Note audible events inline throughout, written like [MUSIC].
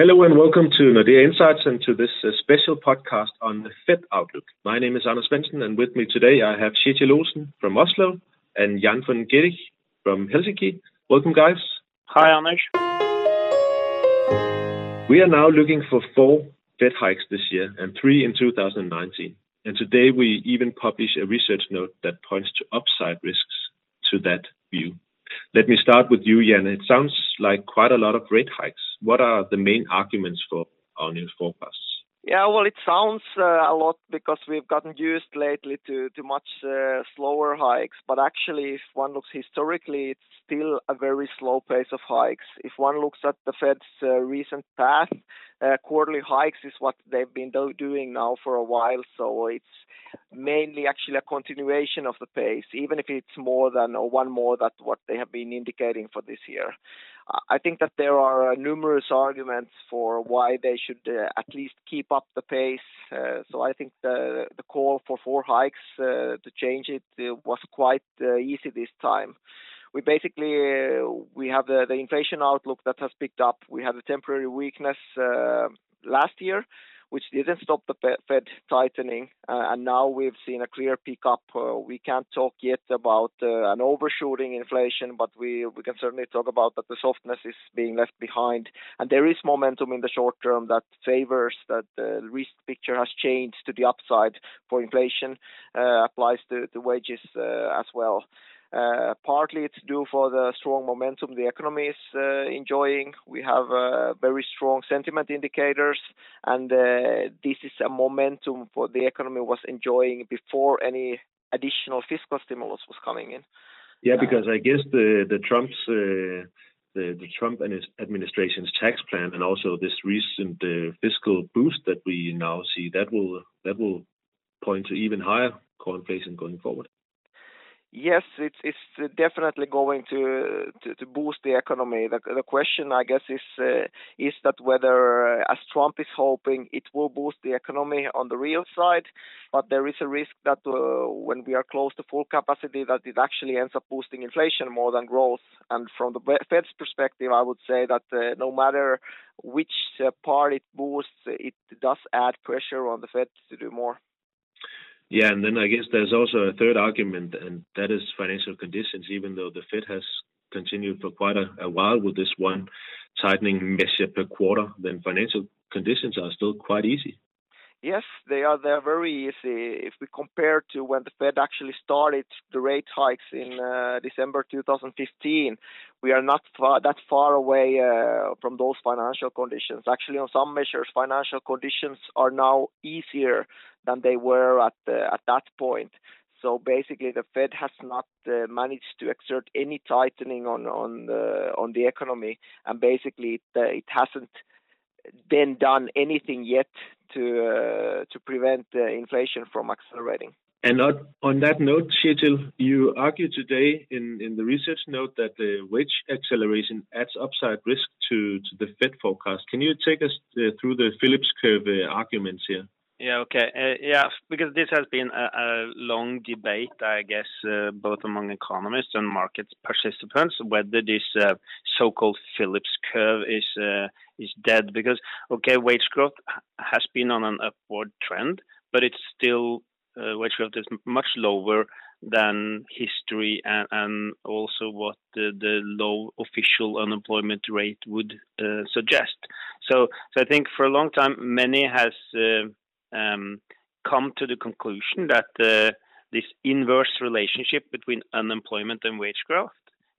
Hello and welcome to Nordea Insights and to this uh, special podcast on the Fed outlook. My name is Anders Svensson and with me today I have Kjetil Olsen from Oslo and Jan von Gerich from Helsinki. Welcome guys. Hi Anders. We are now looking for four Fed hikes this year and three in 2019. And today we even publish a research note that points to upside risks to that view. Let me start with you, Jan. It sounds like quite a lot of rate hikes. What are the main arguments for our new forecasts? Yeah, well, it sounds uh, a lot because we've gotten used lately to to much uh, slower hikes. But actually, if one looks historically, it's still a very slow pace of hikes. If one looks at the Fed's uh, recent path, uh, quarterly hikes is what they've been do- doing now for a while. So it's mainly actually a continuation of the pace, even if it's more than or one more than what they have been indicating for this year. I think that there are uh, numerous arguments for why they should uh, at least keep up the pace. Uh, so I think the the call for four hikes uh, to change it uh, was quite easy this time. We basically we have the, the inflation outlook that has picked up. We had a temporary weakness last year, which didn't stop the Fed tightening. Uh, and now we've seen a clear pickup. Uh, we can't talk yet about uh, an overshooting inflation, but we, we can certainly talk about that the softness is being left behind. And there is momentum in the short term that favors that the risk picture has changed to the upside for inflation, uh, applies to, to wages uh, as well. Uh, partly it's due for the strong momentum the economy is uh, enjoying. We have uh, very strong sentiment indicators, and uh, this is a momentum for the economy was enjoying before any additional fiscal stimulus was coming in. Yeah, because I guess the the Trump's uh, the, the Trump and his administration's tax plan and also this recent uh, fiscal boost that we now see that will that will point to even higher core inflation going forward. Yes, it's it's definitely going to to, to boost the economy. The, the question, I guess, is uh, is that whether, uh, as Trump is hoping, it will boost the economy on the real side, but there is a risk that uh, when we are close to full capacity, that it actually ends up boosting inflation more than growth. And from the Fed's perspective, I would say that uh, no matter which uh, part it boosts, it does add pressure on the Fed to do more. Yeah, and then I guess there's also a third argument, and that is financial conditions. Even though the Fed has continued for quite a, a while with this one tightening measure per quarter, then financial conditions are still quite easy. Yes, they are. They're very easy. If we compare to when the Fed actually started the rate hikes in uh, December 2015, we are not far, that far away uh, from those financial conditions. Actually, on some measures, financial conditions are now easier than they were at uh, at that point. So basically, the Fed has not uh, managed to exert any tightening on on the on the economy, and basically it, uh, it hasn't then done anything yet to uh, to prevent uh, inflation from accelerating. And on that note, Kjetil, you argue today in, in the research note that the wage acceleration adds upside risk to, to the Fed forecast. Can you take us uh, through the Phillips curve arguments here? Yeah, okay. Uh, yeah, because this has been a, a long debate, I guess, uh, both among economists and market participants, whether this uh, so-called Phillips curve is uh, is dead. Because okay, wage growth has been on an upward trend, but it's still uh, wage growth is much lower than history and, and also what the, the, low official unemployment rate would uh, suggest. So, so I think for a long time, many has um, come to the conclusion that uh, this inverse relationship between unemployment and wage growth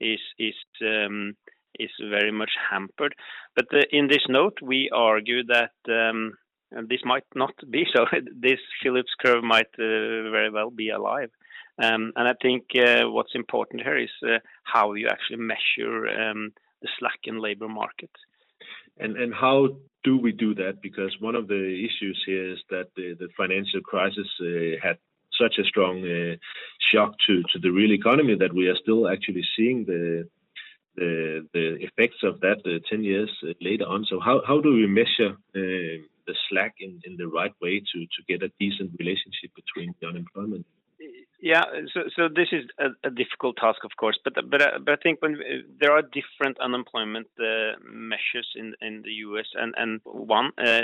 is is um, is very much hampered. But uh, in this note, we argue that um, this might not be [LAUGHS] so. this Phillips curve might uh, very well be alive. Um, and I think uh, what's important here is uh, how you actually measure um, the slack in labor market. And and how do we do that? Because one of the issues here is that the, the financial crisis uh, had such a strong uh, shock to, to the real economy that we are still actually seeing the the, the effects of that uh, 10 years uh, later on. So how, how do we measure uh, the slack in, in the right way to, to get a decent relationship between the unemployment Yeah, so, so this is a, a difficult task, of course, but but uh, but I think when uh, there are different unemployment uh, measures in in the U.S. and and one uh,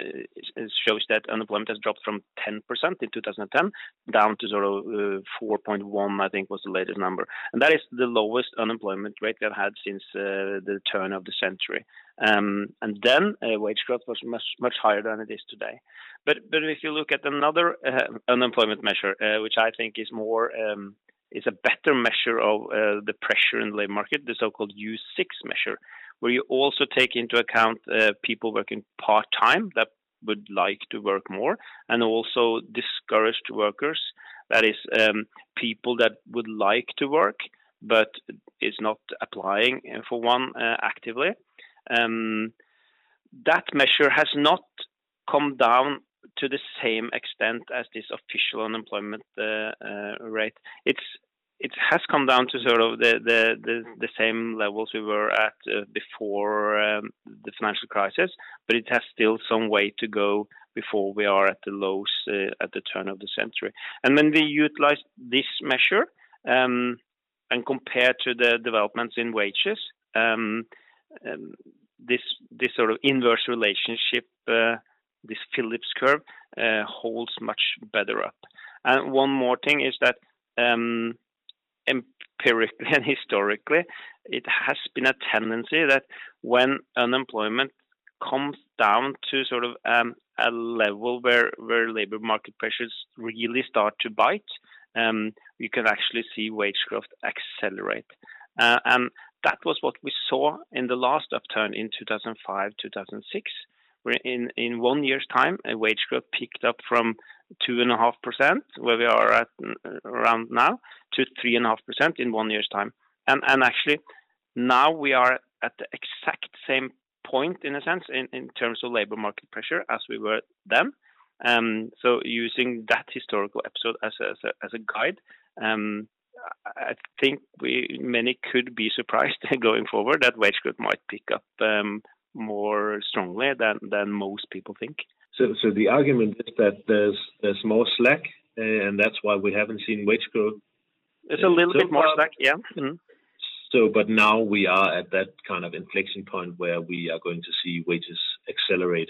shows that unemployment has dropped from 10% in 2010 down to sort of uh, 4.1, I think was the latest number, and that is the lowest unemployment rate we've had since uh, the turn of the century. Um, and then wage growth was much much higher than it is today. But but if you look at another uh, unemployment measure, uh, which I think is more um, is a better measure of uh, the pressure in the labor market, the so-called U6 measure, where you also take into account uh, people working part time that would like to work more, and also discouraged workers, that is um, people that would like to work but is not applying for one uh, actively. Um, that measure has not come down to the same extent as this official unemployment uh, uh, rate. It's it has come down to sort of the the the, the same levels we were at uh, before um, the financial crisis, but it has still some way to go before we are at the lows uh, at the turn of the century. And when we utilize this measure um, and compare to the developments in wages, um, um this this sort of inverse relationship uh, this Phillips curve uh, holds much better up. And one more thing is that um, empirically [LAUGHS] and historically, it has been a tendency that when unemployment comes down to sort of um, a level where where labor market pressures really start to bite, um, you can actually see wage growth accelerate. Uh, and that was what we saw in the last upturn in 2005, 2006, where in in one year's time, a wage growth picked up from 2.5%, where we are at around now, to 3.5% in one year's time. And and actually, now we are at the exact same point, in a sense, in in terms of labor market pressure as we were then. Um, so using that historical episode as a, as a, as a guide, um, I think we many could be surprised [LAUGHS] going forward that wage growth might pick up um, more strongly than than most people think. So, so the argument is that there's there's more slack, uh, and that's why we haven't seen wage growth. There's a little so bit more slack, yeah. Mm-hmm. So, but now we are at that kind of inflection point where we are going to see wages accelerate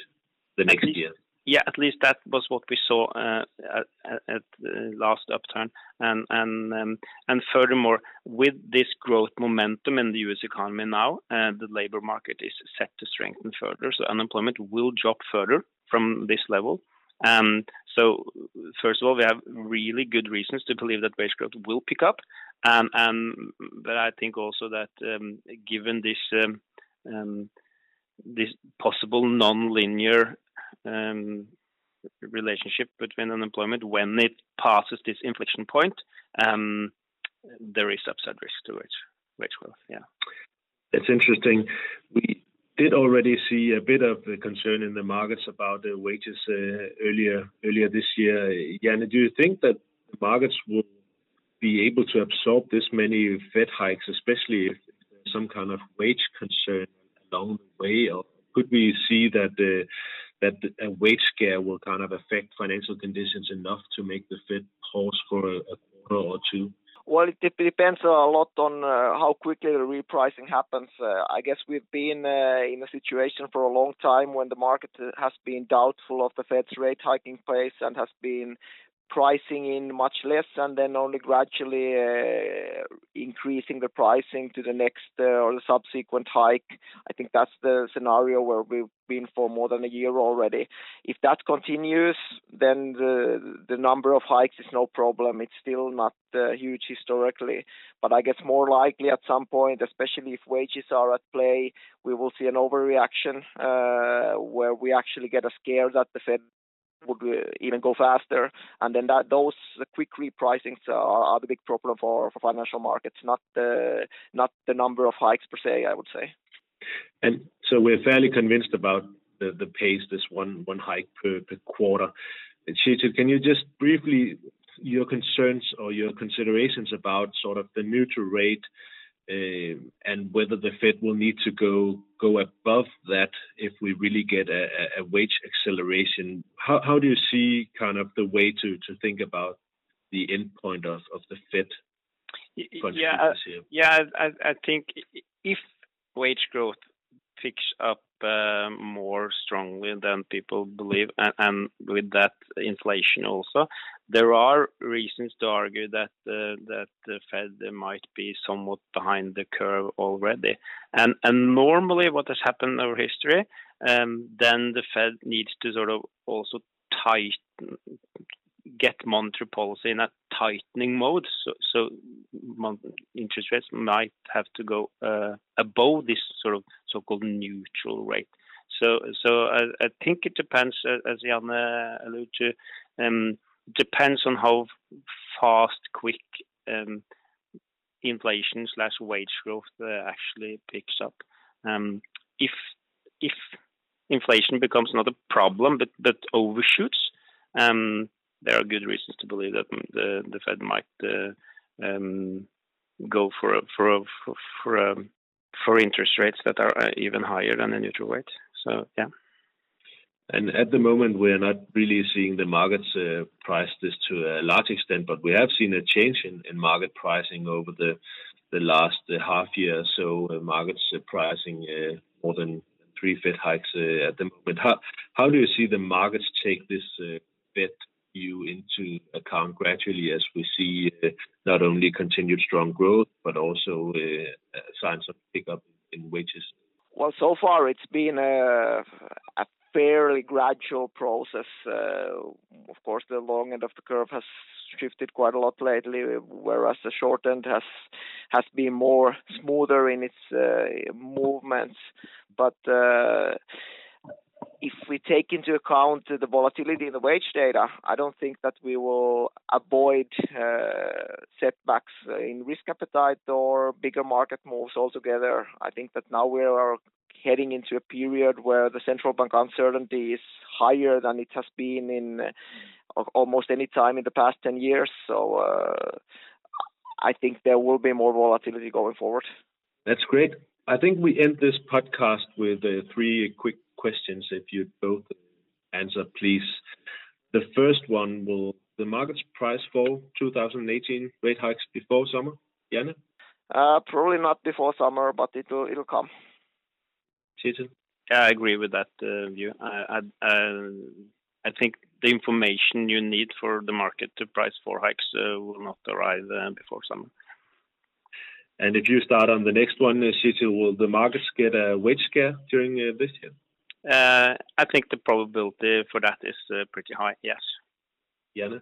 the next year yeah, at least that was what we saw uh, at, at last upturn. And and um, and furthermore, with this growth momentum in the U.S. economy now, uh, the labor market is set to strengthen further. So unemployment will drop further from this level. Um, so first of all, we have really good reasons to believe that wage growth will pick up, um, and but I think also that given this possible non-linear relationship between unemployment when it passes this inflection point, um, there is upside risk to wage, wage growth. Yeah. It's interesting. We did already see a bit of the concern in the markets about the wages uh, earlier earlier this year. Janne, do you think that the markets will be able to absorb this many Fed hikes, especially if there's some kind of wage concern along the way? Or could we see that the that a wage scare will kind of affect financial conditions enough to make the Fed pause for a, a quarter or two? Well, it depends a lot on uh, how quickly the repricing happens. Uh, I guess we've been uh, in a situation for a long time when the market has been doubtful of the Fed's rate hiking pace and has been pricing in much less and then only gradually uh, increasing the pricing to the next uh, or the subsequent hike. I think that's the scenario where we've been for more than a year already. If that continues, then the the number of hikes is no problem. It's still not uh, huge historically, but I guess more likely at some point, especially if wages are at play, we will see an overreaction where we actually get a scare that the Fed would uh, even go faster. And then that those quick repricings are, are the big problem for, for financial markets, not the not the number of hikes per se. I would say. And so we're fairly convinced about the, the pace, this one one hike per, per quarter. Kjetil, can you just briefly your concerns or your considerations about sort of the neutral rate and whether the Fed will need to go go above that if we really get a, a wage acceleration. How, how do you see kind of the way to, to think about the end point of, of the Fed? Yeah, yeah. I, I think if wage growth picks up uh, more strongly than people believe, and, and, with that inflation also, there are reasons to argue that uh, that the Fed might be somewhat behind the curve already. And and normally, what has happened over history, um, then the Fed needs to sort of also tighten get monetary policy in a tightening mode. So, so interest rates might have to go uh, above this sort of so-called neutral rate. So, so I, I think it depends, as Jan alluded to, um, depends on how fast, quick um, inflation slash wage growth uh, actually picks up. Um, if if inflation becomes not a problem but but overshoots, um, there are good reasons to believe that the the Fed might uh, um, go for a, for a, for for, a, for interest rates that are uh, even higher than the neutral rate. So yeah. And at the moment, we're not really seeing the markets uh, price this to a large extent, but we have seen a change in, in market pricing over the the last uh, half year. So uh, markets pricing uh, more than three Fed hikes at the moment. How how do you see the markets take this Fed you into account gradually as we see not only continued strong growth, but also signs of pickup in wages? Well, so far it's been a, a fairly gradual process. Uh, of course, the long end of the curve has shifted quite a lot lately, whereas the short end has has been more smoother in its uh, movements. But uh, if we take into account the volatility in the wage data, I don't think that we will avoid uh, setbacks in risk appetite or bigger market moves altogether. I think that now we are heading into a period where the central bank uncertainty is higher than it has been in uh, almost any time in the past 10 years. So uh, I think there will be more volatility going forward. That's great. I think we end this podcast with uh, three quick questions, if you both answer, please. The first one will the market's price for 2018 rate hikes before summer? Janne? Uh, probably not before summer, but it'll it'll come. Kjetil? Yeah, I agree with that uh, view. I, I, I think the information you need for the market to price for hikes uh, will not arrive uh, before summer. And if you start on the next one, uh, Kjetil, will the markets get a wage scare during uh, this year? Uh, I think the probability for that is uh, pretty high, yes. Janne?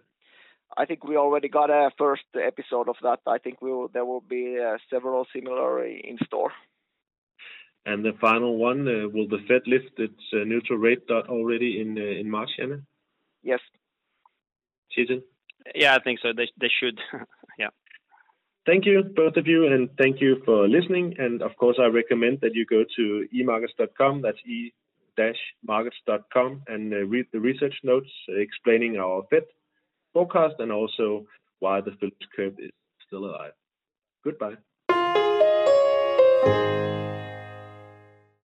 I think we already got a first episode of that. I think we will, there will be uh, several similar in store. And the final one, uh, will the Fed lift its uh, neutral rate already in uh, in March, Janne? Yes. Kjetil? Yeah, I think so. They they should. [LAUGHS] Thank you, both of you, and thank you for listening. And of course, I recommend that you go to emarkets.com. That's e markets.com and uh, read the research notes explaining our Fed forecast and also why the Phillips curve is still alive. Goodbye.